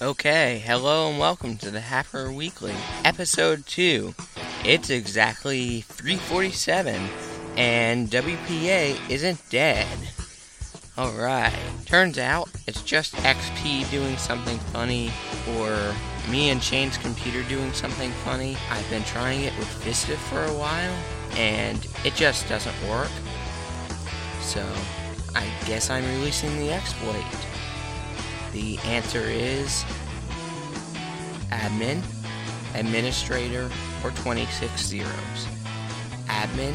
Okay, hello and welcome to the Hacker Weekly, episode 2. It's exactly 347 and WPA isn't dead. Alright, turns out it's just XP doing something funny or me and Shane's computer doing something funny. I've been trying it with Vista for a while and it just doesn't work. So, I guess I'm releasing the exploit. The answer is admin, administrator, or 26 zeros. Admin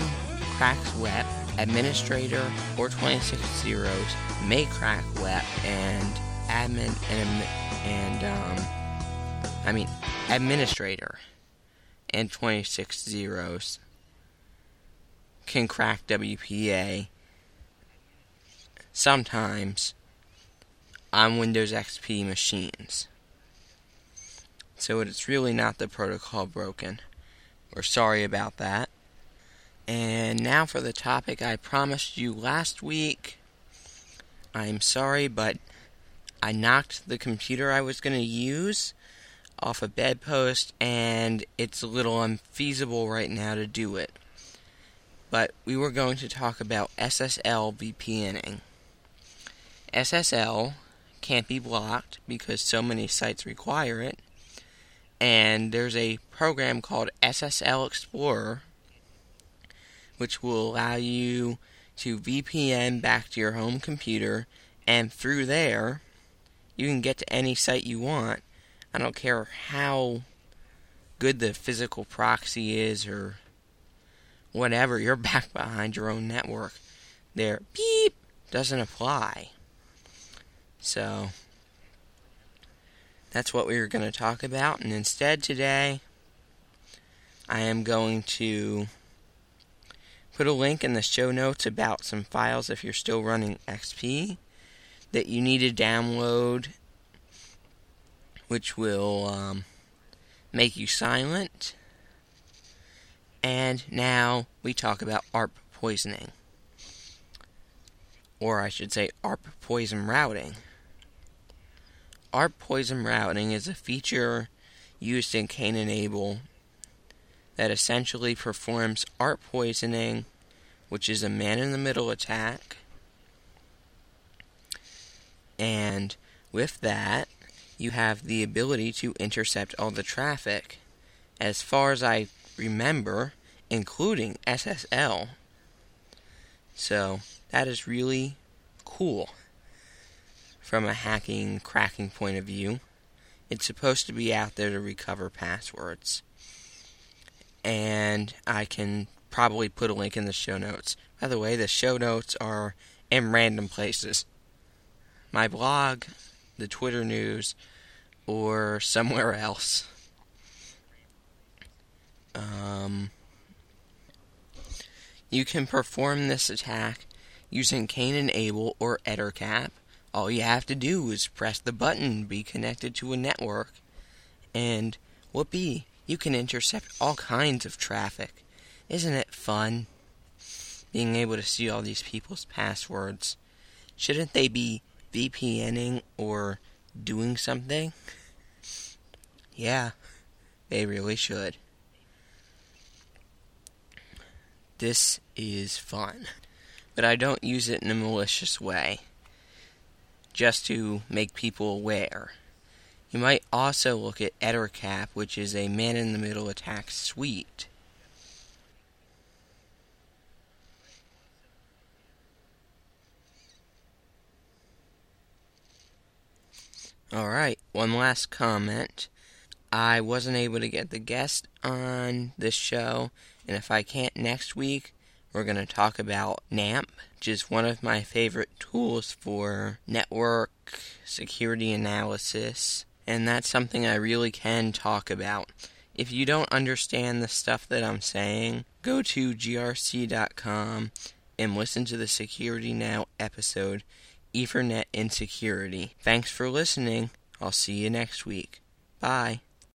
cracks WEP, administrator, or 26 zeros may crack WEP, and admin and, and um, I mean, administrator and 26 zeros can crack WPA sometimes on Windows XP machines. So it's really not the protocol broken. We're sorry about that. And now for the topic I promised you last week. I'm sorry, but I knocked the computer I was going to use off a bedpost, and it's a little unfeasible right now to do it. But we were going to talk about SSL VPNing. SSL can't be blocked because so many sites require it. And there's a program called SSL Explorer which will allow you to VPN back to your home computer and through there you can get to any site you want. I don't care how good the physical proxy is or whatever, you're back behind your own network. There beep doesn't apply. So that's what we were going to talk about. And instead, today, I am going to put a link in the show notes about some files if you're still running XP that you need to download, which will um, make you silent. And now we talk about ARP poisoning. Or I should say ARP poison routing. ARP poison routing is a feature used in Cain and Abel that essentially performs ARP poisoning, which is a man in the middle attack. And with that, you have the ability to intercept all the traffic. As far as I remember, including SSL. So, that is really cool from a hacking, cracking point of view. It's supposed to be out there to recover passwords. And I can probably put a link in the show notes. By the way, the show notes are in random places. My blog, the Twitter news, or somewhere else. Um, you can perform this attack using Cain and Abel or Ettercap all you have to do is press the button, be connected to a network, and whoopee, you can intercept all kinds of traffic. Isn't it fun? Being able to see all these people's passwords. Shouldn't they be VPNing or doing something? Yeah, they really should. This is fun, but I don't use it in a malicious way just to make people aware. You might also look at Ettercap, which is a man in the middle attack suite. Alright, one last comment. I wasn't able to get the guest on this show, and if I can't next week, we're going to talk about Nmap, which is one of my favorite tools for network security analysis, and that's something I really can talk about. If you don't understand the stuff that I'm saying, go to grc.com and listen to the Security Now episode, Ethernet Insecurity. Thanks for listening. I'll see you next week. Bye.